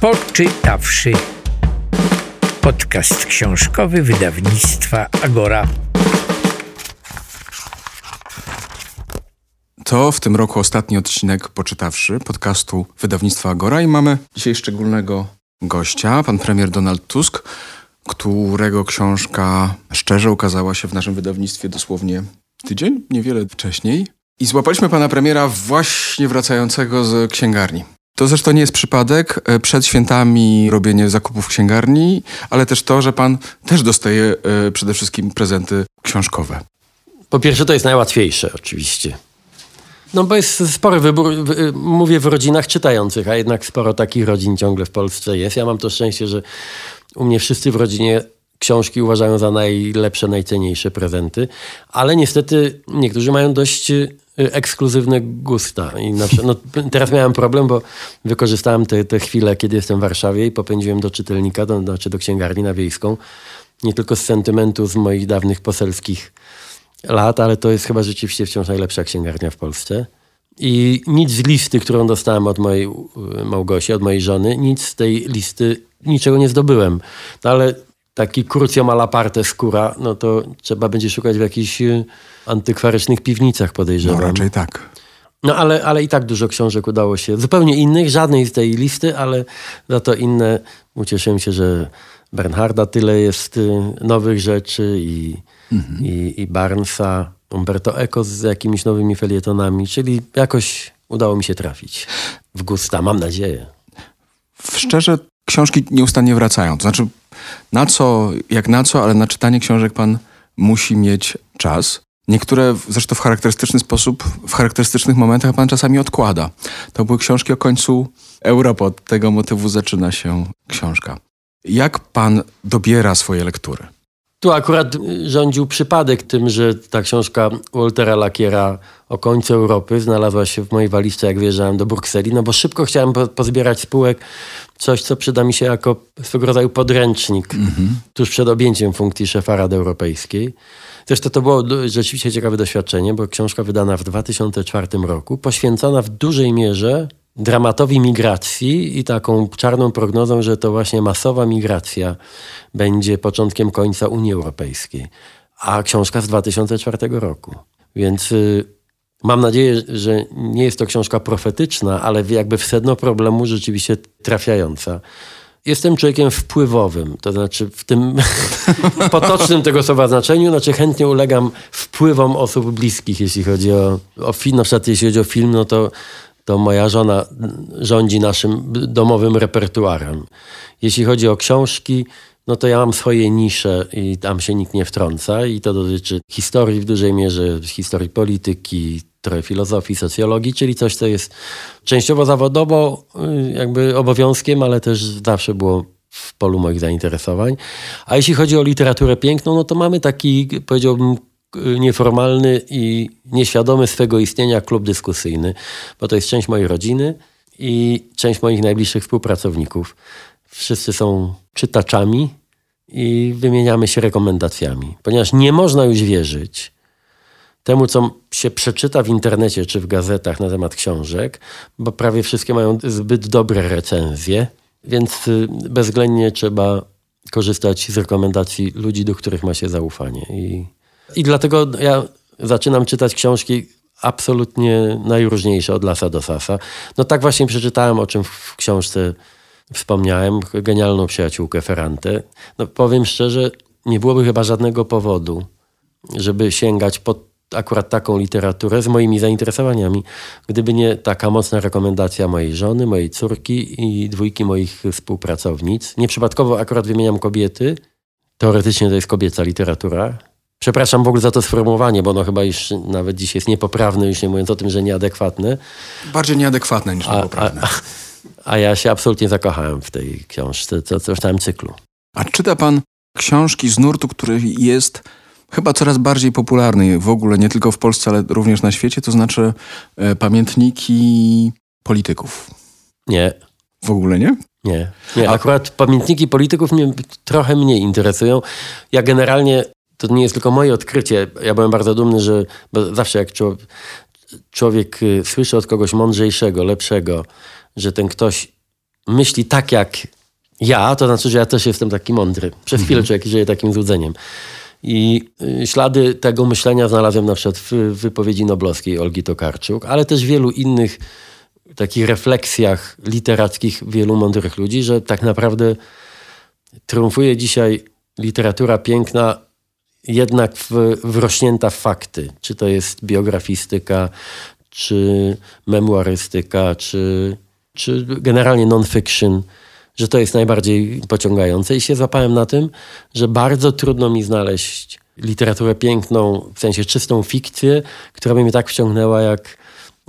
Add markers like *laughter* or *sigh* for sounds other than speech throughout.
Poczytawszy. Podcast książkowy wydawnictwa Agora. To w tym roku ostatni odcinek Poczytawszy podcastu wydawnictwa Agora i mamy dzisiaj szczególnego gościa, pan premier Donald Tusk, którego książka szczerze ukazała się w naszym wydawnictwie dosłownie tydzień, niewiele wcześniej. I złapaliśmy pana premiera właśnie wracającego z księgarni. To zresztą nie jest przypadek. E, przed świętami robienie zakupów w księgarni, ale też to, że pan też dostaje e, przede wszystkim prezenty książkowe. Po pierwsze, to jest najłatwiejsze, oczywiście. No bo jest spory wybór, mówię w rodzinach czytających, a jednak sporo takich rodzin ciągle w Polsce jest. Ja mam to szczęście, że u mnie wszyscy w rodzinie książki uważają za najlepsze, najcenniejsze prezenty, ale niestety niektórzy mają dość ekskluzywne gusta. I na przykład, no, *laughs* teraz miałem problem, bo wykorzystałem te, te chwile, kiedy jestem w Warszawie i popędziłem do czytelnika, do, znaczy do księgarni na Wiejską. Nie tylko z sentymentu z moich dawnych poselskich lat, ale to jest chyba rzeczywiście wciąż najlepsza księgarnia w Polsce. I nic z listy, którą dostałem od mojej y, Małgosi, od mojej żony, nic z tej listy, niczego nie zdobyłem. No ale taki crucio malaparte skóra, no to trzeba będzie szukać w jakichś y, antykwarycznych piwnicach, podejrzewam. No raczej tak. No ale, ale i tak dużo książek udało się. Zupełnie innych, żadnej z tej listy, ale za to inne. Ucieszyłem się, że Bernharda tyle jest y, nowych rzeczy i, mhm. i, i Barnesa, Umberto Eco z jakimiś nowymi felietonami, czyli jakoś udało mi się trafić w gusta, mam nadzieję. Szczerze, książki nieustannie wracają. To znaczy, na co, jak na co, ale na czytanie książek pan musi mieć czas. Niektóre zresztą w charakterystyczny sposób, w charakterystycznych momentach pan czasami odkłada. To były książki o końcu Europy. Od tego motywu zaczyna się książka. Jak pan dobiera swoje lektury? Tu akurat rządził przypadek tym, że ta książka Waltera Lakiera o końcu Europy znalazła się w mojej walizce, jak wjeżdżałem do Brukseli, no bo szybko chciałem pozbierać spółek coś, co przyda mi się jako swego rodzaju podręcznik mhm. tuż przed objęciem funkcji szefa Rady Europejskiej. Zresztą to było rzeczywiście ciekawe doświadczenie, bo książka wydana w 2004 roku, poświęcona w dużej mierze dramatowi migracji i taką czarną prognozą, że to właśnie masowa migracja będzie początkiem końca Unii Europejskiej. A książka z 2004 roku. Więc y, mam nadzieję, że nie jest to książka profetyczna, ale jakby w sedno problemu rzeczywiście trafiająca. Jestem człowiekiem wpływowym, to znaczy w tym *laughs* potocznym tego słowa znaczeniu, znaczy chętnie ulegam wpływom osób bliskich, jeśli chodzi o, o film, na przykład jeśli chodzi o film, no to to moja żona rządzi naszym domowym repertuarem. Jeśli chodzi o książki, no to ja mam swoje nisze i tam się nikt nie wtrąca i to dotyczy historii w dużej mierze, historii polityki, trochę filozofii, socjologii, czyli coś, co jest częściowo zawodowo y, jakby obowiązkiem, ale też zawsze było w polu moich zainteresowań. A jeśli chodzi o literaturę piękną, no to mamy taki, powiedziałbym, nieformalny i nieświadomy swego istnienia klub dyskusyjny, bo to jest część mojej rodziny i część moich najbliższych współpracowników. Wszyscy są czytaczami i wymieniamy się rekomendacjami, ponieważ nie można już wierzyć temu, co się przeczyta w internecie czy w gazetach na temat książek, bo prawie wszystkie mają zbyt dobre recenzje, więc y, bezwzględnie trzeba korzystać z rekomendacji ludzi, do których ma się zaufanie. I i dlatego ja zaczynam czytać książki absolutnie najróżniejsze, od lasa do sasa. No tak właśnie przeczytałem, o czym w książce wspomniałem, genialną przyjaciółkę Ferrante. No powiem szczerze, nie byłoby chyba żadnego powodu, żeby sięgać po akurat taką literaturę z moimi zainteresowaniami, gdyby nie taka mocna rekomendacja mojej żony, mojej córki i dwójki moich współpracownic. Nieprzypadkowo akurat wymieniam kobiety. Teoretycznie to jest kobieca literatura, Przepraszam w ogóle za to sformułowanie, bo ono chyba już nawet dziś jest niepoprawne, już nie mówiąc o tym, że nieadekwatne. Bardziej nieadekwatne niż niepoprawne. A, a, a ja się absolutnie zakochałem w tej książce, co, co w całym cyklu. A czyta pan książki z nurtu, który jest chyba coraz bardziej popularny w ogóle, nie tylko w Polsce, ale również na świecie, to znaczy e, pamiętniki polityków. Nie. W ogóle nie? Nie. nie. Akurat pamiętniki polityków mnie trochę mniej interesują. Ja generalnie to nie jest tylko moje odkrycie. Ja byłem bardzo dumny, że zawsze jak człowiek, człowiek y, słyszy od kogoś mądrzejszego, lepszego, że ten ktoś myśli tak jak ja, to znaczy, że ja też jestem taki mądry. Przez chwilę człowiek żyje takim złudzeniem. I y, ślady tego myślenia znalazłem na przykład w wypowiedzi noblowskiej Olgi Tokarczuk, ale też w wielu innych takich refleksjach literackich wielu mądrych ludzi, że tak naprawdę triumfuje dzisiaj literatura piękna jednak w, wrośnięta w fakty. Czy to jest biografistyka, czy memuarystyka, czy, czy generalnie non-fiction że to jest najbardziej pociągające i się złapałem na tym, że bardzo trudno mi znaleźć literaturę piękną, w sensie czystą fikcję, która by mnie tak wciągnęła jak,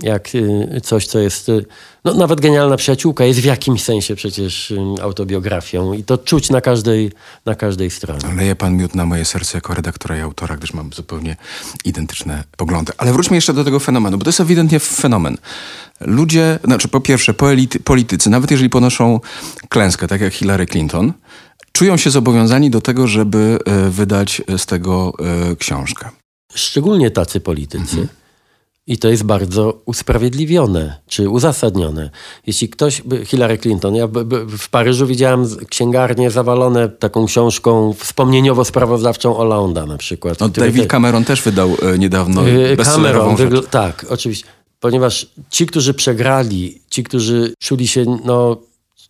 jak y, coś, co jest... Y, no, nawet genialna przyjaciółka jest w jakimś sensie przecież y, autobiografią i to czuć na każdej, na każdej stronie. Leje pan miód na moje serce jako redaktora i autora, gdyż mam zupełnie identyczne poglądy. Ale wróćmy jeszcze do tego fenomenu, bo to jest ewidentnie fenomen. Ludzie, znaczy po pierwsze politycy, nawet jeżeli ponoszą klęskę, tak jak Hillary Clinton, czują się zobowiązani do tego, żeby e, wydać z tego e, książkę. Szczególnie tacy politycy. Mhm. I to jest bardzo usprawiedliwione czy uzasadnione. Jeśli ktoś, Hillary Clinton, ja w Paryżu widziałem księgarnie zawalone taką książką wspomnieniowo-sprawozdawczą Hollanda na przykład. No, David Cameron też wydał e, niedawno Cameron, rzecz. Tak, oczywiście ponieważ ci, którzy przegrali, ci, którzy czuli się no,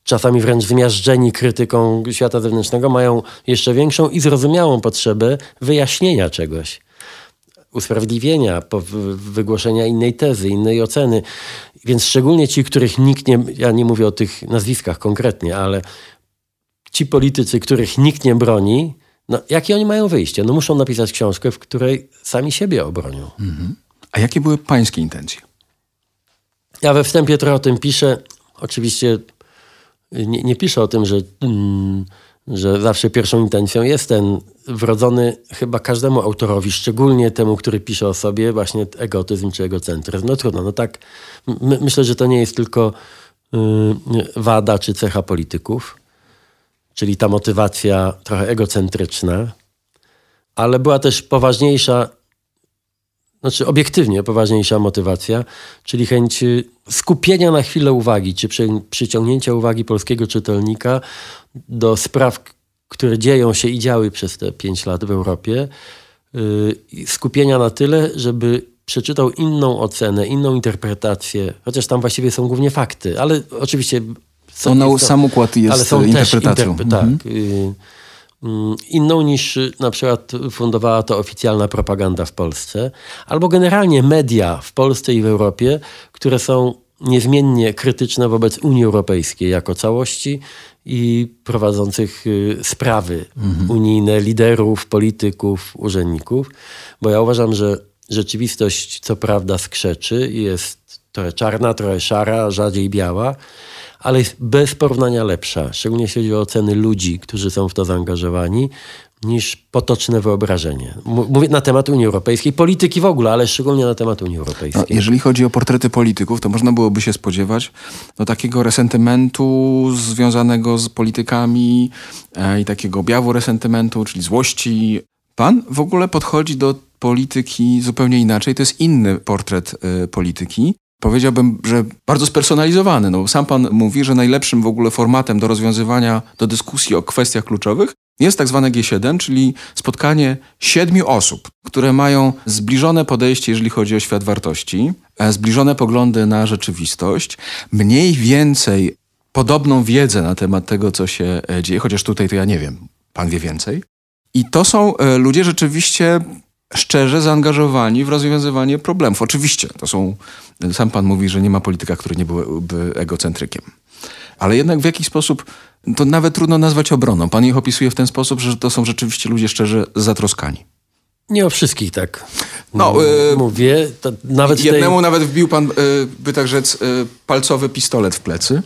czasami wręcz zmiażdżeni krytyką świata zewnętrznego, mają jeszcze większą i zrozumiałą potrzebę wyjaśnienia czegoś. Usprawiedliwienia, wygłoszenia innej tezy, innej oceny. Więc szczególnie ci, których nikt nie, ja nie mówię o tych nazwiskach konkretnie, ale ci politycy, których nikt nie broni, no, jakie oni mają wyjście? No muszą napisać książkę, w której sami siebie obronią. Mhm. A jakie były pańskie intencje? Ja we wstępie trochę o tym piszę. Oczywiście nie, nie piszę o tym, że, mm, że zawsze pierwszą intencją jest ten wrodzony chyba każdemu autorowi, szczególnie temu, który pisze o sobie, właśnie egotyzm czy egocentryzm. No trudno, no tak. My, myślę, że to nie jest tylko y, wada czy cecha polityków, czyli ta motywacja trochę egocentryczna, ale była też poważniejsza znaczy obiektywnie poważniejsza motywacja, czyli chęć y, skupienia na chwilę uwagi, czy przy, przyciągnięcia uwagi polskiego czytelnika do spraw, które dzieją się i działy przez te pięć lat w Europie, yy, skupienia na tyle, żeby przeczytał inną ocenę, inną interpretację, chociaż tam właściwie są głównie fakty, ale oczywiście... Są, no, sam układ jest ale są interpretacją. Też interpre- tak. Mhm. Mm, inną niż na przykład fundowała to oficjalna propaganda w Polsce, albo generalnie media w Polsce i w Europie, które są niezmiennie krytyczne wobec Unii Europejskiej jako całości i prowadzących y, sprawy mhm. unijne, liderów, polityków, urzędników, bo ja uważam, że rzeczywistość co prawda skrzeczy i jest trochę czarna, trochę szara, rzadziej biała, ale jest bez porównania lepsza, szczególnie jeśli chodzi o oceny ludzi, którzy są w to zaangażowani, niż potoczne wyobrażenie. Mówię na temat Unii Europejskiej, polityki w ogóle, ale szczególnie na temat Unii Europejskiej. No, jeżeli chodzi o portrety polityków, to można byłoby się spodziewać no, takiego resentymentu związanego z politykami e, i takiego objawu resentymentu, czyli złości. Pan w ogóle podchodzi do polityki zupełnie inaczej. To jest inny portret y, polityki powiedziałbym, że bardzo spersonalizowany. No, sam pan mówi, że najlepszym w ogóle formatem do rozwiązywania, do dyskusji o kwestiach kluczowych jest tak zwane G7, czyli spotkanie siedmiu osób, które mają zbliżone podejście, jeżeli chodzi o świat wartości, e, zbliżone poglądy na rzeczywistość, mniej więcej podobną wiedzę na temat tego, co się e, dzieje, chociaż tutaj to ja nie wiem, pan wie więcej. I to są e, ludzie rzeczywiście szczerze zaangażowani w rozwiązywanie problemów. Oczywiście, to są, sam pan mówi, że nie ma polityka, który nie byłby egocentrykiem. Ale jednak w jakiś sposób to nawet trudno nazwać obroną. Pan ich opisuje w ten sposób, że to są rzeczywiście ludzie szczerze zatroskani. Nie o wszystkich tak. No, yy, mówię. nawet jednemu tej... nawet wbił pan, yy, by tak rzec, yy, palcowy pistolet w plecy.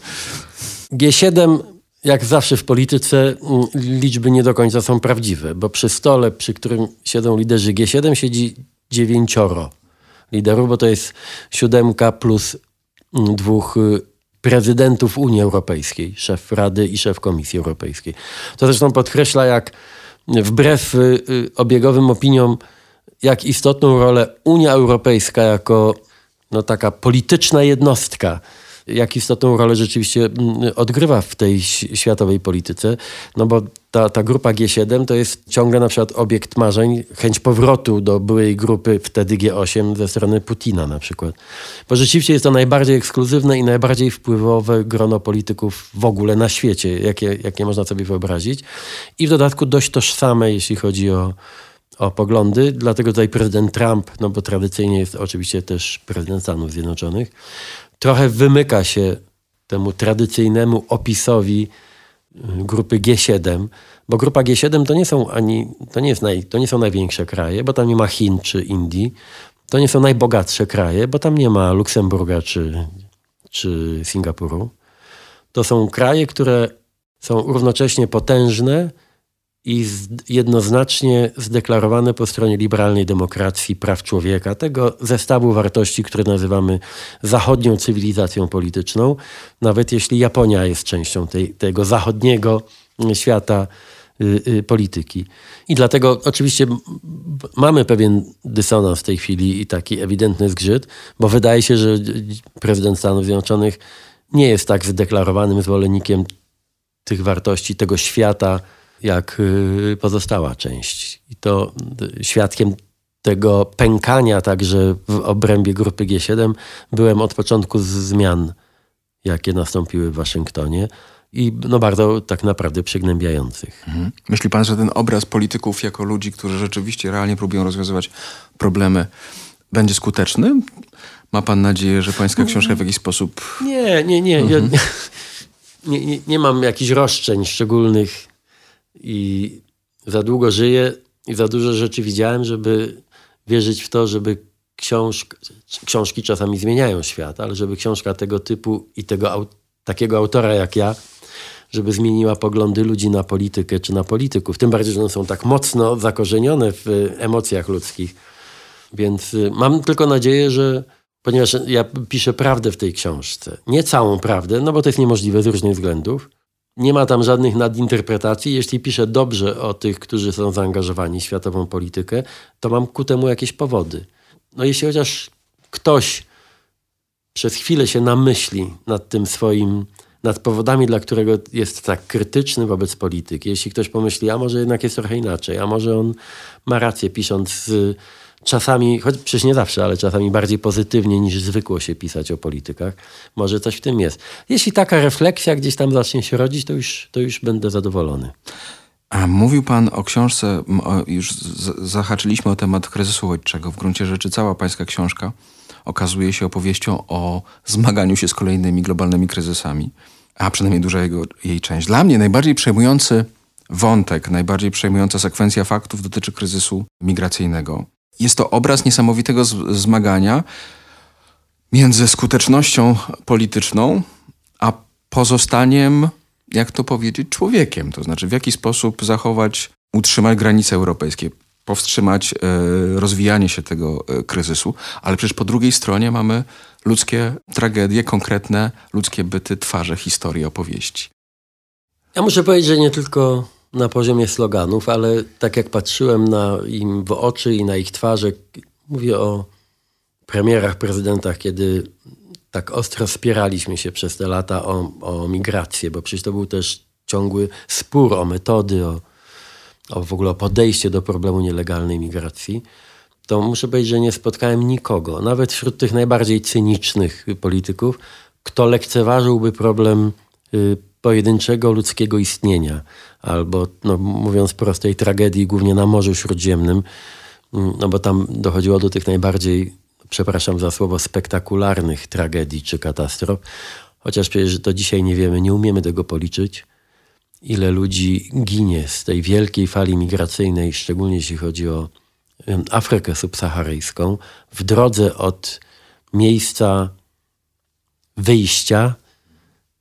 G7 jak zawsze w polityce mm, liczby nie do końca są prawdziwe, bo przy stole, przy którym siedzą liderzy G7, siedzi dziewięcioro liderów, bo to jest siódemka plus mm, dwóch y, prezydentów Unii Europejskiej, szef Rady i szef Komisji Europejskiej. To zresztą podkreśla, jak wbrew y, y, obiegowym opiniom, jak istotną rolę Unia Europejska jako no, taka polityczna jednostka jak istotną rolę rzeczywiście mm, odgrywa w tej światowej polityce, no bo ta, ta grupa G7 to jest ciągle na przykład obiekt marzeń, chęć powrotu do byłej grupy wtedy G8 ze strony Putina na przykład. Bo rzeczywiście jest to najbardziej ekskluzywne i najbardziej wpływowe grono polityków w ogóle na świecie, jakie, jakie można sobie wyobrazić. I w dodatku dość tożsame, jeśli chodzi o, o poglądy. Dlatego tutaj prezydent Trump, no bo tradycyjnie jest oczywiście też prezydent Stanów Zjednoczonych, trochę wymyka się temu tradycyjnemu opisowi y, grupy G7, bo grupa G7 to nie są ani, to nie, jest naj, to nie są największe kraje, bo tam nie ma Chin czy Indii. To nie są najbogatsze kraje, bo tam nie ma Luksemburga czy, czy Singapuru. To są kraje, które są równocześnie potężne, i jednoznacznie zdeklarowane po stronie liberalnej demokracji, praw człowieka, tego zestawu wartości, które nazywamy zachodnią cywilizacją polityczną, nawet jeśli Japonia jest częścią tej, tego zachodniego świata y, y, polityki. I dlatego oczywiście mamy pewien dysonans w tej chwili i taki ewidentny zgrzyt, bo wydaje się, że prezydent Stanów Zjednoczonych nie jest tak zdeklarowanym zwolennikiem tych wartości, tego świata, jak y, pozostała część. I to y, świadkiem tego pękania także w obrębie grupy G7 byłem od początku zmian, jakie nastąpiły w Waszyngtonie i no bardzo tak naprawdę przygnębiających. Mhm. Myśli pan, że ten obraz polityków jako ludzi, którzy rzeczywiście realnie próbują rozwiązywać problemy, będzie skuteczny? Ma pan nadzieję, że pańska książka w jakiś sposób... Nie, nie, nie. Mhm. Ja, *laughs* nie, nie, nie mam jakichś roszczeń szczególnych i za długo żyję i za dużo rzeczy widziałem, żeby wierzyć w to, żeby książk, książki czasami zmieniają świat, ale żeby książka tego typu i tego takiego autora jak ja, żeby zmieniła poglądy ludzi na politykę czy na polityków. Tym bardziej, że one są tak mocno zakorzenione w emocjach ludzkich. Więc y, mam tylko nadzieję, że ponieważ ja piszę prawdę w tej książce, nie całą prawdę, no bo to jest niemożliwe z różnych względów, nie ma tam żadnych nadinterpretacji. Jeśli piszę dobrze o tych, którzy są zaangażowani w światową politykę, to mam ku temu jakieś powody. No jeśli chociaż ktoś przez chwilę się namyśli nad tym swoim, nad powodami, dla którego jest tak krytyczny wobec polityki. Jeśli ktoś pomyśli, a może jednak jest trochę inaczej, a może on ma rację pisząc z czasami, choć przecież nie zawsze, ale czasami bardziej pozytywnie niż zwykło się pisać o politykach. Może coś w tym jest. Jeśli taka refleksja gdzieś tam zacznie się rodzić, to już, to już będę zadowolony. A mówił pan o książce, już zahaczyliśmy o temat kryzysu uchodźczego. W gruncie rzeczy cała pańska książka okazuje się opowieścią o zmaganiu się z kolejnymi globalnymi kryzysami, a przynajmniej duża jego, jej część. Dla mnie najbardziej przejmujący wątek, najbardziej przejmująca sekwencja faktów dotyczy kryzysu migracyjnego. Jest to obraz niesamowitego zmagania między skutecznością polityczną, a pozostaniem, jak to powiedzieć, człowiekiem. To znaczy, w jaki sposób zachować, utrzymać granice europejskie, powstrzymać e, rozwijanie się tego e, kryzysu, ale przecież po drugiej stronie mamy ludzkie tragedie, konkretne ludzkie byty, twarze, historii, opowieści. Ja muszę powiedzieć, że nie tylko na poziomie sloganów, ale tak jak patrzyłem na im w oczy i na ich twarze, mówię o premierach, prezydentach, kiedy tak ostro spieraliśmy się przez te lata o, o migrację, bo przecież to był też ciągły spór o metody, o, o w ogóle o podejście do problemu nielegalnej migracji, to muszę powiedzieć, że nie spotkałem nikogo, nawet wśród tych najbardziej cynicznych polityków, kto lekceważyłby problem y, pojedynczego ludzkiego istnienia, albo no, mówiąc prostej tragedii głównie na Morzu Śródziemnym, mm, no bo tam dochodziło do tych najbardziej, przepraszam za słowo, spektakularnych tragedii czy katastrof, chociaż przecież to dzisiaj nie wiemy, nie umiemy tego policzyć, ile ludzi ginie z tej wielkiej fali migracyjnej, szczególnie jeśli chodzi o Afrykę subsaharyjską, w drodze od miejsca wyjścia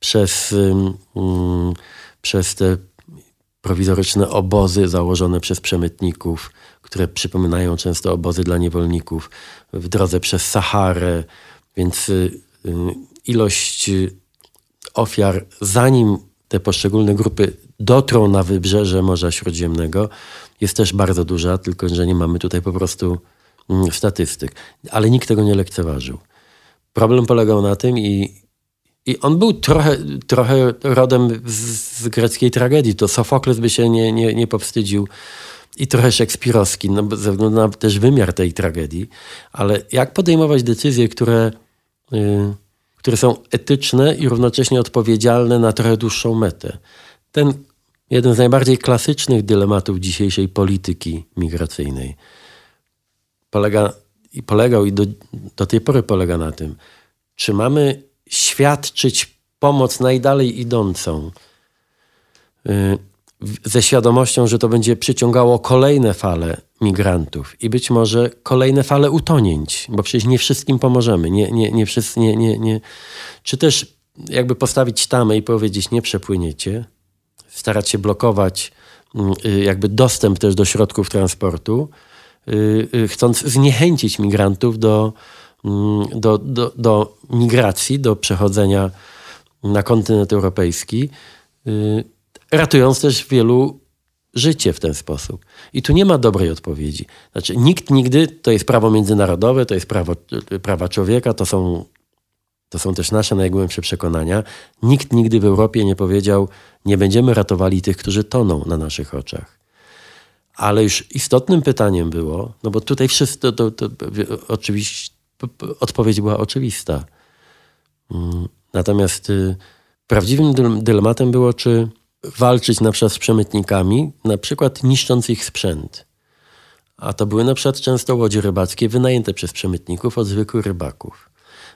przez, przez te prowizoryczne obozy założone przez przemytników, które przypominają często obozy dla niewolników, w drodze przez Saharę, więc y, y, ilość ofiar, zanim te poszczególne grupy dotrą na wybrzeże Morza Śródziemnego, jest też bardzo duża, tylko że nie mamy tutaj po prostu statystyk. Ale nikt tego nie lekceważył. Problem polegał na tym i I on był trochę, trochę rodem z, greckiej tragedii. To Sofokles by się nie, nie, nie powstydził. I trochę szekspirowski, no, ze względu na też wymiar tej tragedii. Ale jak podejmować decyzje, które, y, które są etyczne i równocześnie odpowiedzialne na trochę dłuższą metę? Ten jeden z najbardziej klasycznych dylematów dzisiejszej polityki migracyjnej polega i polegał i do, do tej pory polega na tym, czy mamy świadczyć pomoc najdalej idącą y, ze świadomością, że to będzie przyciągało kolejne fale migrantów i być może kolejne fale utonięć, bo przecież nie wszystkim pomożemy. Nie, nie, nie, wszyscy, nie, nie, nie. Czy też jakby postawić tamę i powiedzieć, nie przepłyniecie, starać się blokować mm, y, jakby dostęp też do środków transportu, y, chcąc zniechęcić migrantów do, do, do, do migracji, do przechodzenia na kontynent europejski, y, ratując też wielu życie w ten sposób. I tu nie ma dobrej odpowiedzi. Znaczy, nikt nigdy, to jest prawo międzynarodowe, to jest prawo, prawa człowieka, to są, to są też nasze najgłębsze przekonania. Nikt nigdy w Europie nie powiedział, nie będziemy ratowali tych, którzy toną na naszych oczach. Ale już istotnym pytaniem było, no bo tutaj wszyscy, to, to, to oczywiście odpowiedź była oczywista. Mm, natomiast y, prawdziwym dylematem było, czy walczyć na przykład z przemytnikami, na przykład niszcząc ich sprzęt. A to były na przykład często łodzie rybackie wynajęte przez przemytników od zwykłych rybaków.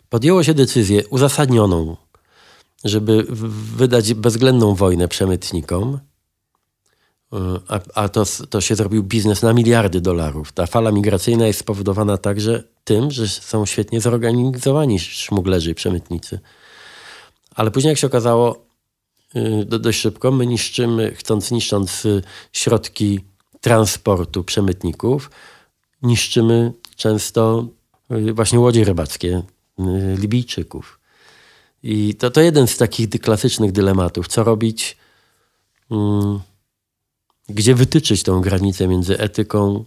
Podjęło się decyzję uzasadnioną, żeby wydać bezwzględną wojnę przemytnikom, a, a to, to się zrobił biznes na miliardy dolarów. Ta fala migracyjna jest spowodowana także tym, że są świetnie zorganizowani szmuglerzy i przemytnicy. Ale później, jak się okazało, y, dość szybko, my niszczymy, chcąc niszcząc y, środki transportu przemytników, niszczymy często y, właśnie łodzie rybackie Libijczyków. I to, to jeden z takich klasycznych dylematów. Co robić? Hmm gdzie wytyczyć tą granicę między etyką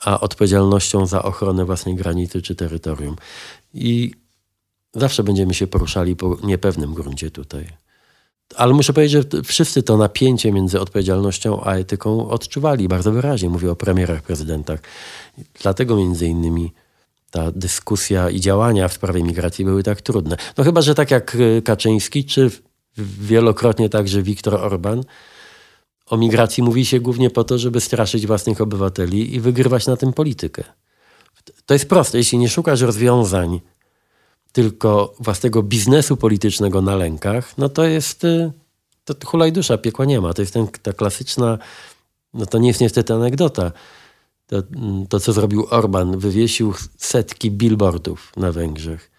a odpowiedzialnością za ochronę własnej granicy czy terytorium. I zawsze będziemy się poruszali po niepewnym gruncie tutaj. Ale muszę powiedzieć, że wszyscy to napięcie między odpowiedzialnością a etyką odczuwali bardzo wyraźnie. Mówię o premierach, prezydentach. Dlatego między innymi ta dyskusja i działania w sprawie migracji były tak trudne. No chyba, że tak jak Kaczyński, czy wielokrotnie także Viktor Orban, o migracji mówi się głównie po to, żeby straszyć własnych obywateli i wygrywać na tym politykę. To jest proste. Jeśli nie szukasz rozwiązań tylko własnego biznesu politycznego na lękach, no to jest y, to hulaj dusza, piekła nie ma. To jest ten, ta klasyczna, no to nie jest niestety anegdota. To, mm, to, co zrobił Orban, wywiesił setki billboardów na Węgrzech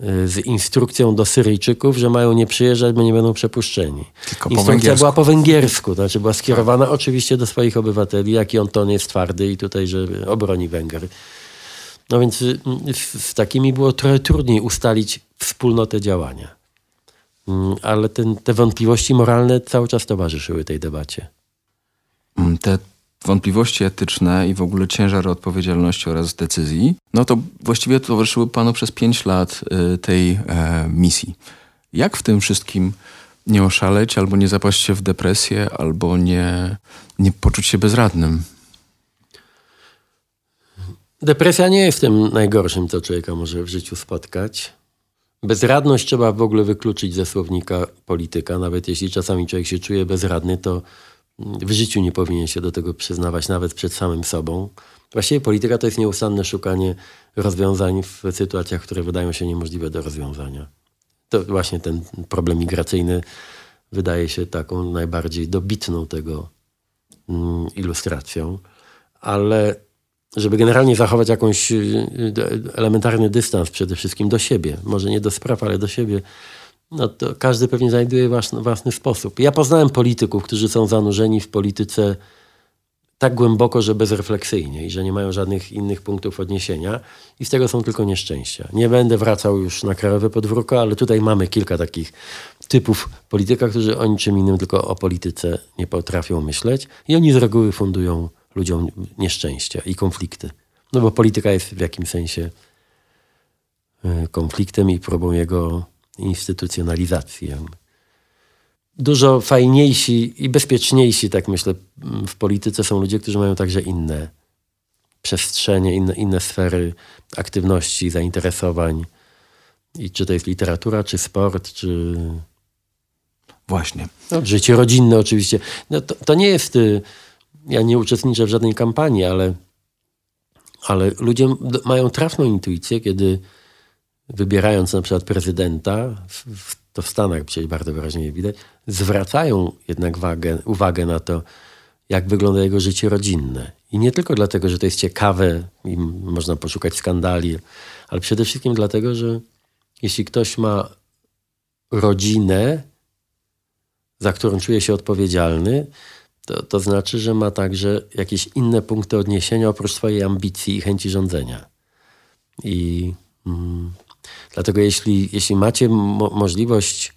z instrukcją do Syryjczyków, że mają nie przyjeżdżać, bo nie będą przepuszczeni. Tylko Instrukcja była po węgiersku, znaczy była skierowana tak. oczywiście do swoich obywateli, jaki on ton jest twardy i tutaj, że obroni Węgry. No więc y, z, z takimi było trochę trudniej ustalić wspólnotę działania. Mm, ale ten, te wątpliwości moralne cały czas towarzyszyły tej debacie. Mm, te wątpliwości etyczne i w ogóle ciężar odpowiedzialności oraz decyzji, no to właściwie towarzyszyły panu przez pięć lat y, tej e, misji. Jak w tym wszystkim nie oszaleć, albo nie zapaść się w depresję, albo nie, nie poczuć się bezradnym? Depresja nie jest tym najgorszym, co człowieka może w życiu spotkać. Bezradność trzeba w ogóle wykluczyć ze słownika polityka. Nawet jeśli czasami człowiek się czuje bezradny, to w życiu nie powinien się do tego przyznawać, nawet przed samym sobą. Właściwie polityka to jest nieustanne szukanie rozwiązań w sytuacjach, które wydają się niemożliwe do rozwiązania. To właśnie ten problem migracyjny wydaje się taką najbardziej dobitną tego mm, ilustracją. Ale żeby generalnie zachować jakąś y, y, elementarny dystans przede wszystkim do siebie, może nie do spraw, ale do siebie, no to każdy pewnie znajduje własny, własny sposób. Ja poznałem polityków, którzy są zanurzeni w polityce tak głęboko, że bezrefleksyjnie i że nie mają żadnych innych punktów odniesienia i z tego są tylko nieszczęścia. Nie będę wracał już na krajowe podwórko, ale tutaj mamy kilka takich typów polityka, którzy o niczym innym, tylko o polityce nie potrafią myśleć i oni z reguły fundują ludziom nieszczęścia i konflikty. No bo polityka jest w jakimś sensie y, konfliktem i próbą jego instytucjonalizacji. Dużo fajniejsi i bezpieczniejsi, tak myślę, w polityce są ludzie, którzy mają także inne przestrzenie, inne, inne sfery aktywności, zainteresowań. I czy to jest literatura, czy sport, czy. Właśnie. No, życie rodzinne, oczywiście. No, to, to nie jest. Y, ja nie uczestniczę w żadnej kampanii, ale, ale ludzie mają trafną intuicję, kiedy wybierając na przykład prezydenta, to w Stanach przecież bardzo wyraźnie widać, zwracają jednak wagę, uwagę na to, jak wygląda jego życie rodzinne. I nie tylko dlatego, że to jest ciekawe i można poszukać skandali, ale przede wszystkim dlatego, że jeśli ktoś ma rodzinę, za którą czuje się odpowiedzialny, to, to znaczy, że ma także jakieś inne punkty odniesienia oprócz swojej ambicji i chęci rządzenia. I mm, dlatego, jeśli, jeśli macie mo możliwość,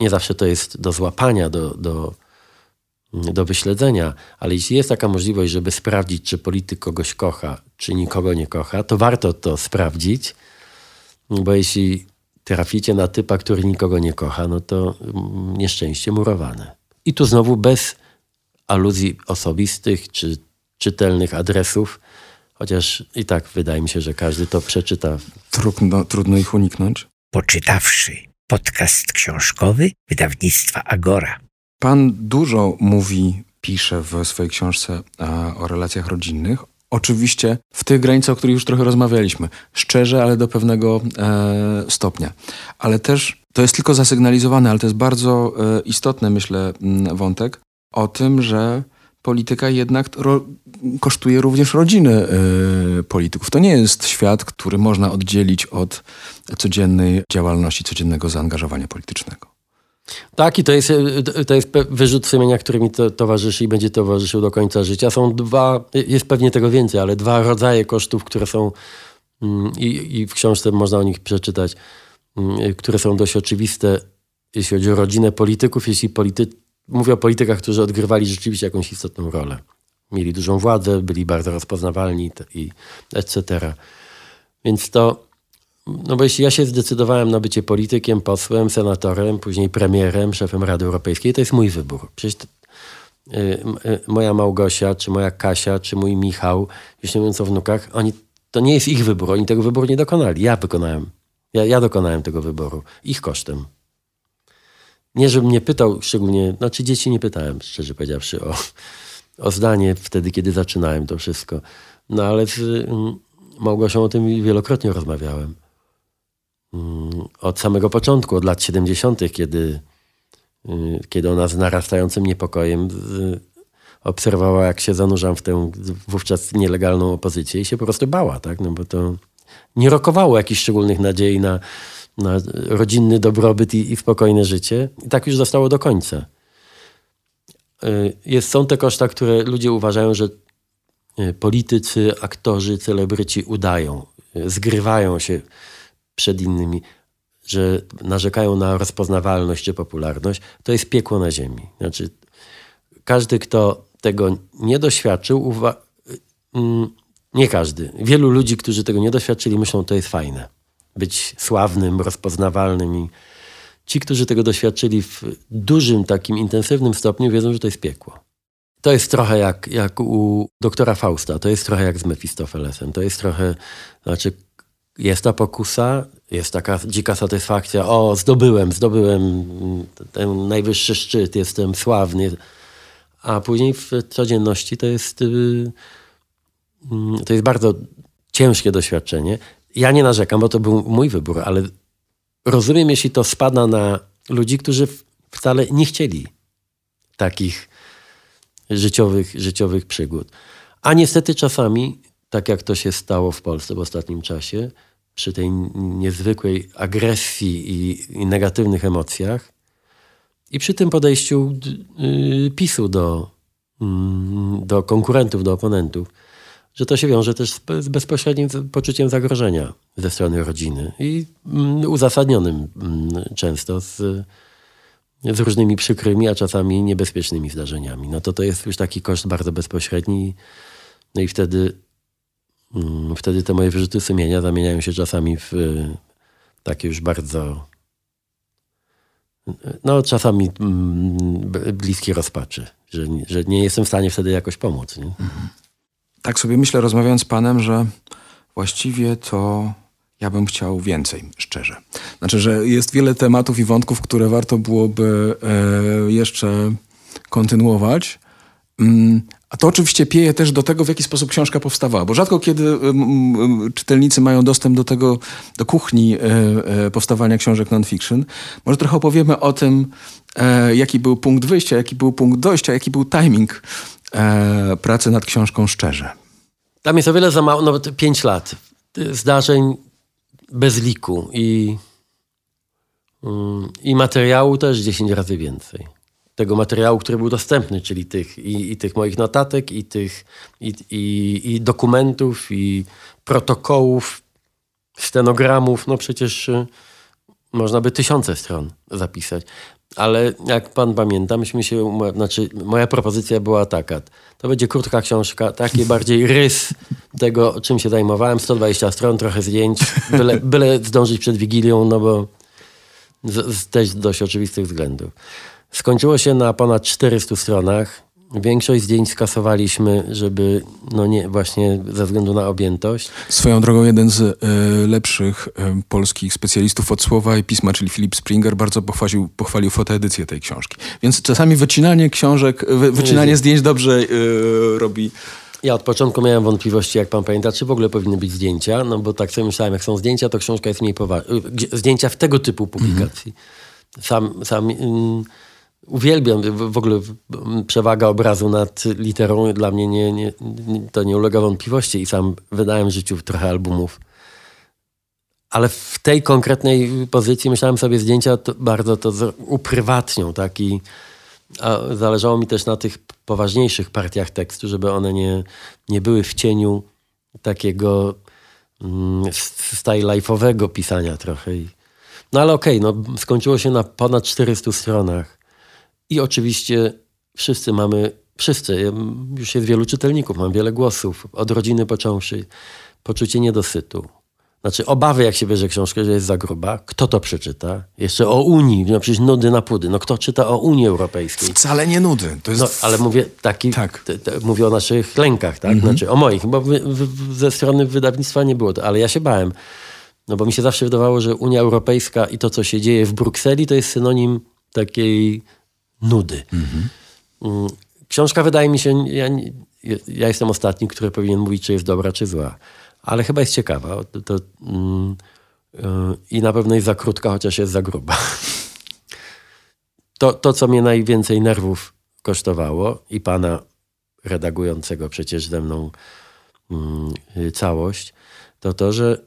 nie zawsze to jest do złapania, do, do, do wyśledzenia, ale jeśli jest taka możliwość, żeby sprawdzić, czy polityk kogoś kocha, czy nikogo nie kocha, to warto to sprawdzić, bo jeśli traficie na typa, który nikogo nie kocha, no to mm, nieszczęście murowane. I tu znowu bez aluzji osobistych czy czytelnych adresów, chociaż i tak wydaje mi się, że każdy to przeczyta. Trudno, trudno ich uniknąć. Poczytawszy podcast książkowy wydawnictwa Agora. Pan dużo mówi, pisze w swojej książce o relacjach rodzinnych, Oczywiście w tych granicach, o których już trochę rozmawialiśmy. Szczerze, ale do pewnego e, stopnia. Ale też to jest tylko zasygnalizowane, ale to jest bardzo e, istotny, myślę, wątek o tym, że polityka jednak ro, kosztuje również rodziny y, polityków. To nie jest świat, który można oddzielić od codziennej działalności, codziennego zaangażowania politycznego. Tak, i to jest, to jest wyrzut sumienia, który mi to towarzyszy i będzie towarzyszył do końca życia. Są dwa, jest pewnie tego więcej, ale dwa rodzaje kosztów, które są mm, i, i w książce można o nich przeczytać, mm, które są dość oczywiste, jeśli chodzi o rodzinę polityków, jeśli polity, mówię o politykach, którzy odgrywali rzeczywiście jakąś istotną rolę. Mieli dużą władzę, byli bardzo rozpoznawalni i etc. Więc to no bo jeśli ja się zdecydowałem na bycie politykiem, posłem, senatorem, później premierem, szefem Rady Europejskiej, to jest mój wybór. Przecież y, y, moja Małgosia, czy moja Kasia, czy mój Michał, jeśli mówiąc o wnukach, oni, to nie jest ich wybór. Oni tego wyboru nie dokonali. Ja wykonałem. Ja, ja dokonałem tego wyboru. Ich kosztem. Nie, żebym nie pytał szczególnie, znaczy dzieci nie pytałem, szczerze powiedziawszy, o, o zdanie wtedy, kiedy zaczynałem to wszystko. No ale z mm, Małgosią o tym wielokrotnie rozmawiałem. Mm, od samego początku, od lat 70., kiedy, y, kiedy ona z narastającym niepokojem obserwowała, jak się zanurzam w tę wówczas nielegalną opozycję i się po prostu bała, tak? No bo to nie rokowało jakichś szczególnych nadziei na, na rodzinny dobrobyt i, i spokojne życie. I tak już zostało do końca. Y, jest, są te koszta, które ludzie uważają, że y, politycy, aktorzy, celebryci udają, zgrywają się przed innymi, że narzekają na rozpoznawalność czy popularność, to jest piekło na ziemi. Znaczy, każdy, kto tego nie doświadczył, mm, nie każdy, wielu ludzi, którzy tego nie doświadczyli, myślą, to jest fajne. Być sławnym, rozpoznawalnym i ci, którzy tego doświadczyli w dużym, takim intensywnym stopniu, wiedzą, że to jest piekło. To jest trochę jak, jak u doktora Fausta, to jest trochę jak z Mefistofelesem, to jest trochę, znaczy jest ta pokusa, jest taka dzika satysfakcja, o zdobyłem, zdobyłem ten najwyższy szczyt, jestem sławny. A później w codzienności to jest, y, mm, to jest bardzo ciężkie doświadczenie. Ja nie narzekam, bo to był mój wybór, ale rozumiem, jeśli to spada na ludzi, którzy wcale nie chcieli takich życiowych, życiowych przygód. A niestety czasami tak jak to się stało w Polsce w ostatnim czasie, przy tej niezwykłej agresji i, i negatywnych emocjach i przy tym podejściu yy, PiSu do, yy, do konkurentów, do oponentów, że to się wiąże też z, bezpośrednim poczuciem zagrożenia ze strony rodziny i yy, uzasadnionym mm, często z, z różnymi przykrymi, a czasami niebezpiecznymi zdarzeniami. No to to jest już taki koszt bardzo bezpośredni. No i wtedy Mm, wtedy te moje wyrzuty sumienia zamieniają się czasami w takie już bardzo no czasami mm, bliskie rozpaczy, że, że nie jestem w stanie wtedy jakoś pomóc. Nie? Tak sobie myślę, rozmawiając z panem, że właściwie to ja bym chciał więcej, szczerze. Znaczy, że jest wiele tematów i wątków, które warto byłoby e, jeszcze kontynuować. Mm, a to oczywiście pieje też do tego, w jaki sposób książka powstawała, bo rzadko kiedy mm, czytelnicy mają dostęp do tego, do kuchni e, e, powstawania książek non-fiction. Może trochę opowiemy o tym, e, jaki był punkt wyjścia, jaki był punkt dojścia, jaki był timing e, pracy nad książką szczerze. Tam jest o wiele za mało, no pięć lat zdarzeń bez liku i, mm, i materiału też 10 razy więcej. Tego materiału, który był dostępny, czyli tych, i, i tych moich notatek, i tych i, i, i dokumentów, i protokołów, stenogramów. No przecież y, można by tysiące stron zapisać. Ale jak pan pamięta, myśmy się, znaczy moja propozycja była taka, to będzie krótka książka, taki *laughs* bardziej rys tego, czym się zajmowałem, 120 stron, trochę zdjęć, byle, *laughs* byle zdążyć przed Wigilią, no bo z, z też dość oczywistych względów. Skończyło się na ponad 400 stronach, Większość zdjęć skasowaliśmy, żeby, no nie, właśnie ze względu na objętość. Swoją drogą jeden z y, lepszych y, polskich specjalistów od słowa i pisma, czyli Filip Springer, bardzo pochwalił, pochwalił fotoedycję tej książki. Więc czasami wycinanie książek, wy, wycinanie zdjęć dobrze y, robi... Ja od początku miałem wątpliwości, jak pan pamięta, czy w ogóle powinny być zdjęcia, no bo tak sobie myślałem, jak są zdjęcia, to książka jest mniej poważna. Zdjęcia w tego typu publikacji. Mhm. Sam, sam mm, uwielbiam w ogóle przewaga obrazu nad literą. Dla mnie nie, nie, to nie ulega wątpliwości i sam wydałem w życiu trochę albumów. Ale w tej konkretnej pozycji myślałem sobie zdjęcia to bardzo to uprywatnią, tak? I, zależało mi też na tych poważniejszych partiach tekstu, żeby one nie, nie były w cieniu takiego mm, style life'owego pisania trochę. No ale okej, okay, no, skończyło się na ponad 400 stronach. I oczywiście wszyscy mamy, wszyscy, już jest wielu czytelników, mam wiele głosów, od rodziny począwszy, poczucie niedosytu. Znaczy obawy, jak się bierze książkę, że jest za gruba. Kto to przeczyta? Jeszcze o Unii, no przecież nudy na pudy. No kto czyta o Unii Europejskiej? Wcale nie nudy. To jest... No, ale mówię taki, tak. te, te, mówię o naszych lękach, tak? Mhm. Znaczy o moich, bo wy, wy, ze strony wydawnictwa nie było to, ale ja się bałem. No bo mi się zawsze wydawało, że Unia Europejska i to, co się dzieje w Brukseli, to jest synonim takiej nudy. Mhm. Książka wydaje mi się, ja, ja, jestem ostatni, który powinien mówić, czy jest dobra, czy zła. Ale chyba jest ciekawa. To, to, mm, yy, I na pewno jest za krótka, chociaż jest za gruba. *laughs* To, to, co mnie najwięcej nerwów kosztowało i pana redagującego przecież ze mną yy, całość, to to, że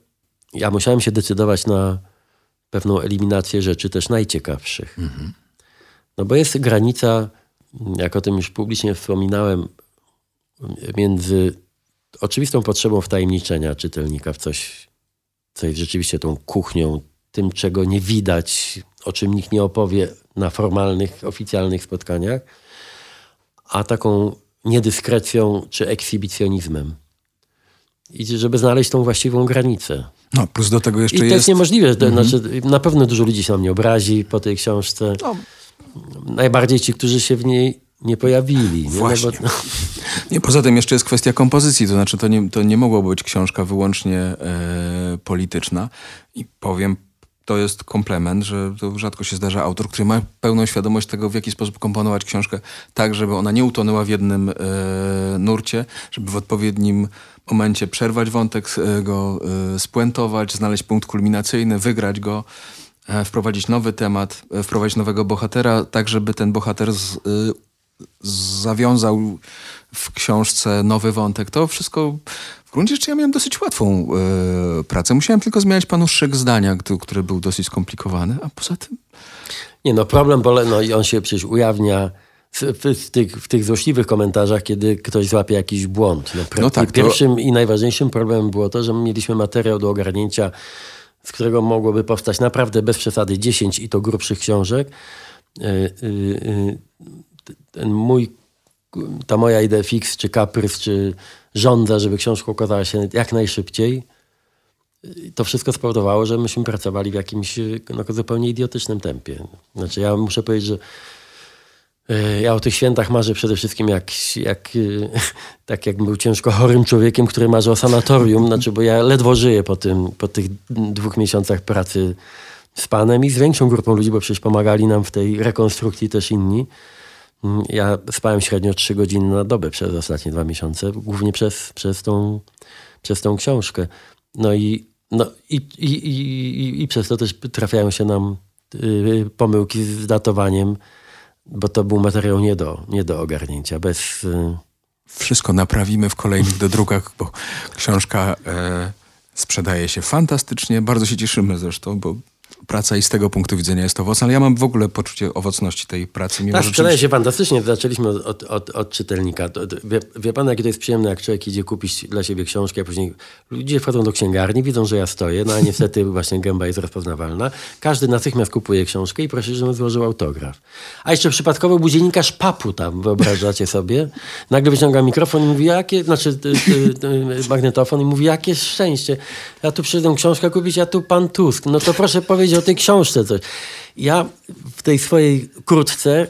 ja musiałem się decydować na pewną eliminację rzeczy też najciekawszych. Mhm. No bo jest granica, jak o tym już publicznie wspominałem, między oczywistą potrzebą wtajemniczenia czytelnika w coś, co jest rzeczywiście tą kuchnią, tym, czego nie widać, o czym nikt nie opowie na formalnych, oficjalnych spotkaniach, a taką niedyskrecją czy ekshibicjonizmem. I żeby znaleźć tą właściwą granicę. No, plus do tego jeszcze I to jest... jest niemożliwe. Mhm. Znaczy, na pewno dużo ludzi się na mnie obrazi po tej książce. No najbardziej ci, którzy się w niej nie pojawili. Nie? Właśnie. No bo, no. nie, poza tym jeszcze jest kwestia kompozycji, to znaczy to nie, to nie mogło być książka wyłącznie e, polityczna i powiem, to jest komplement, że to rzadko się zdarza autor, który ma pełną świadomość tego, w jaki sposób komponować książkę tak, żeby ona nie utonęła w jednym e, nurcie, żeby w odpowiednim momencie przerwać wątek, e, go e, spuentować, znaleźć punkt kulminacyjny, wygrać go. E, wprowadzić nowy temat, e, wprowadzić nowego bohatera, tak żeby ten bohater z, y, zawiązał w książce nowy wątek. To wszystko w gruncie rzeczy ja miałem dosyć łatwą y, pracę. Musiałem tylko zmieniać panu szyk zdania, który był dosyć skomplikowany, a poza tym... Nie no, problem, bo no, i on się przecież ujawnia w, tych, w tych złośliwych komentarzach, kiedy ktoś złapie jakiś błąd. No, no tak, Pierwszym to... i najważniejszym problemem było to, że mieliśmy materiał do ogarnięcia z którego mogłoby powstać naprawdę bez przesady 10 i to grubszych książek. E, e, e, ten mój, ta moja idea fix, czy kaprys, czy żądza, żeby książka ukazała się jak najszybciej, to wszystko spowodowało, że myśmy pracowali w jakimś no, zupełnie idiotycznym tempie. Znaczy ja muszę powiedzieć, że ja o tych świętach marzę przede wszystkim jak, jak, e, *laughs* tak jak był ciężko chorym człowiekiem, który marzy o sanatorium, znaczy, bo ja ledwo żyję po, tym, po tych dwóch miesiącach pracy z panem i z większą grupą ludzi, bo przecież pomagali nam w tej rekonstrukcji też inni. Mm, ja spałem średnio 3 godziny na dobę przez ostatnie dwa miesiące, głównie przez, przez, tą, przez tą książkę. No i, no i, i, i, i przez to też trafiają się nam y, pomyłki z datowaniem, bo to był materiał nie do, nie do ogarnięcia. Bez, y, Wszystko naprawimy w kolejnych dodrukach, bo książka e, sprzedaje się fantastycznie. Bardzo się cieszymy zresztą, bo praca i z tego punktu widzenia jest owocna, ale ja mam w ogóle poczucie owocności tej pracy. Mimo, Tak, że oczywiście- się fantastycznie. Zaczęliśmy od, od, od, od czytelnika. Wie, wie pan, jakie to jest przyjemne, jak człowiek idzie kupić dla siebie książkę, a później ludzie wchodzą do księgarni, widzą, że ja stoję, no a niestety *laughs* właśnie gęba jest rozpoznawalna. Każdy natychmiast kupuje książkę i prosi, żebym złożył autograf. A jeszcze przypadkowo był dziennikarz papu tam, wyobrażacie *laughs* sobie? Nagle wyciąga mikrofon i mówi, jakie, znaczy y, y, y, magnetofon i mówi, jakie szczęście. Ja tu przyszedłem książkę kupić, a tu pan Tusk. No to proszę powiedzieć o tej książce coś. Ja w tej swojej kurtce,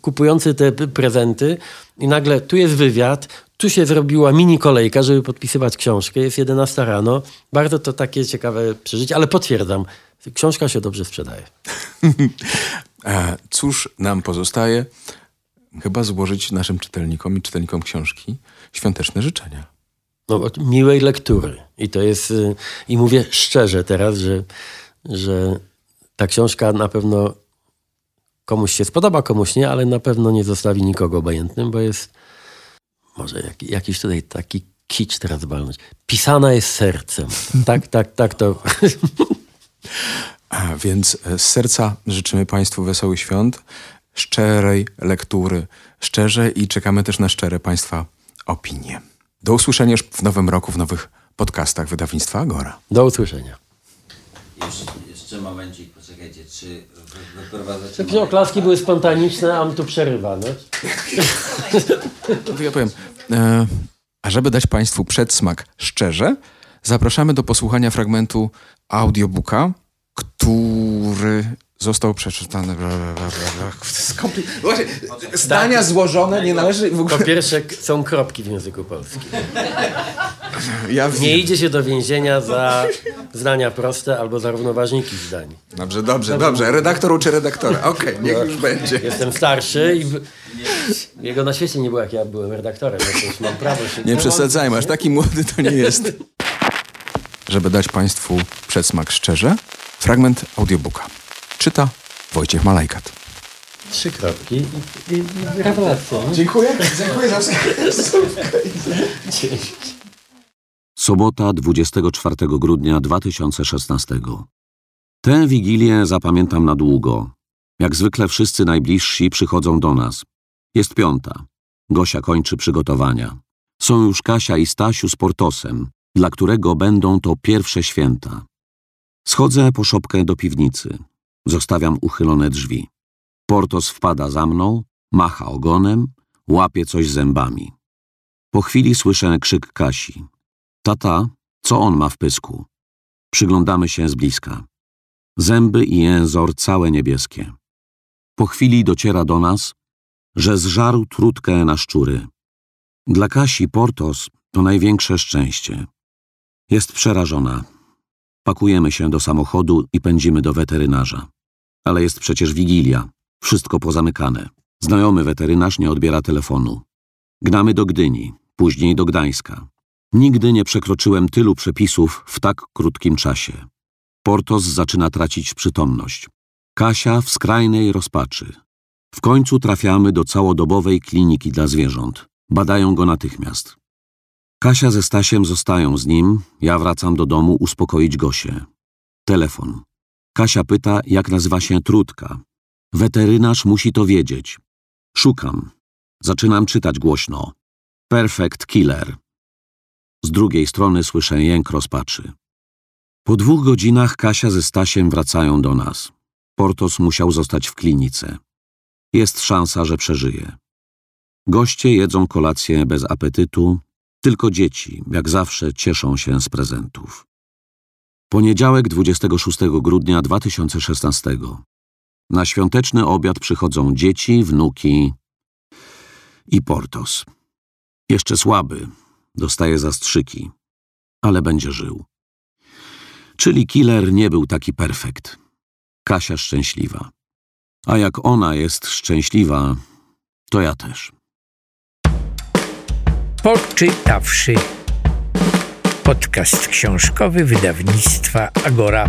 kupujący te prezenty i nagle tu jest wywiad, tu się zrobiła mini kolejka, żeby podpisywać książkę, jest 11 rano. Bardzo to takie ciekawe przeżycie, ale potwierdzam, książka się dobrze sprzedaje. *laughs* Cóż nam pozostaje? Chyba złożyć naszym czytelnikom i czytelnikom książki świąteczne życzenia. No, od miłej lektury. I to jest, y, i mówię szczerze teraz, że, że ta książka na pewno komuś się spodoba, komuś nie, ale na pewno nie zostawi nikogo obojętnym, bo jest może jak, jakiś tutaj taki kicz teraz walnąć. Pisana jest sercem. *laughs* Tak, tak, tak to. A więc e, z serca życzymy Państwu wesołych świąt, szczerej lektury, szczerze i czekamy też na szczere Państwa opinie. Do usłyszenia już w nowym roku w nowych podcastach wydawnictwa Agora. Do usłyszenia. Jeszcze, jeszcze momencik, poczekajcie, czy wy- wyprowadzacie... Te przy- oklaski były spontaniczne, a on tu przerywa. No. No to ja powiem, e, a żeby dać Państwu przedsmak szczerze, zapraszamy do posłuchania fragmentu audiobooka, który został przeczytany. Bla, bla, bla. Skompli- Właśnie, zdania złożone nie należy w Po ogóle. pierwsze, k- są kropki w języku polskim. Ja Nie idzie się do więzienia za zdania proste albo za równoważniki zdań. Dobrze, dobrze, dobrze. Redaktor uczy redaktora. Okej, niech już będzie. Jestem starszy i w- jego na świecie nie było, jak ja byłem redaktorem. No mam prawo się... Nie przesadzajmy, aż taki młody to nie jest. Żeby dać Państwu przedsmak szczerze, fragment audiobooka. Czyta Wojciech Malajkat. Trzy kropki i, i, i rewelacja. Dziękuję, dziękuję za Sobota 24 grudnia 2016. Tę wigilię zapamiętam na długo. Jak zwykle wszyscy najbliżsi przychodzą do nas. Jest piąta. Gosia kończy przygotowania. Są już Kasia i Stasiu z Portosem, dla którego będą to pierwsze święta. Schodzę po szopkę do piwnicy. Zostawiam uchylone drzwi. Portos wpada za mną, macha ogonem, łapie coś zębami. Po chwili słyszę krzyk Kasi. Tata, co on ma w pysku? Przyglądamy się z bliska. Zęby i jęzor całe niebieskie. Po chwili dociera do nas, że zżarł trutkę na szczury. Dla Kasi Portos to największe szczęście. Jest przerażona. Pakujemy się do samochodu i pędzimy do weterynarza. Ale jest przecież wigilia. Wszystko pozamykane. Znajomy weterynarz nie odbiera telefonu. Gnamy do Gdyni, później do Gdańska. Nigdy nie przekroczyłem tylu przepisów w tak krótkim czasie. Portos zaczyna tracić przytomność. Kasia w skrajnej rozpaczy. W końcu trafiamy do całodobowej kliniki dla zwierząt. Badają go natychmiast. Kasia ze Stasiem zostają z nim, ja wracam do domu uspokoić Gosię. Telefon. Kasia pyta, jak nazywa się trutka. Weterynarz musi to wiedzieć. Szukam. Zaczynam czytać głośno. Perfect Killer. Z drugiej strony słyszę jęk rozpaczy. Po dwóch godzinach Kasia ze Stasiem wracają do nas. Portos musiał zostać w klinice. Jest szansa, że przeżyje. Goście jedzą kolację bez apetytu, tylko dzieci, jak zawsze, cieszą się z prezentów. Poniedziałek 26 grudnia 2016. Na świąteczny obiad przychodzą dzieci, wnuki i Portos. Jeszcze słaby, dostaje zastrzyki, ale będzie żył. Czyli killer nie był taki perfekt. Kasia szczęśliwa. A jak ona jest szczęśliwa, to ja też. Poczytawszy. Podcast książkowy wydawnictwa Agora.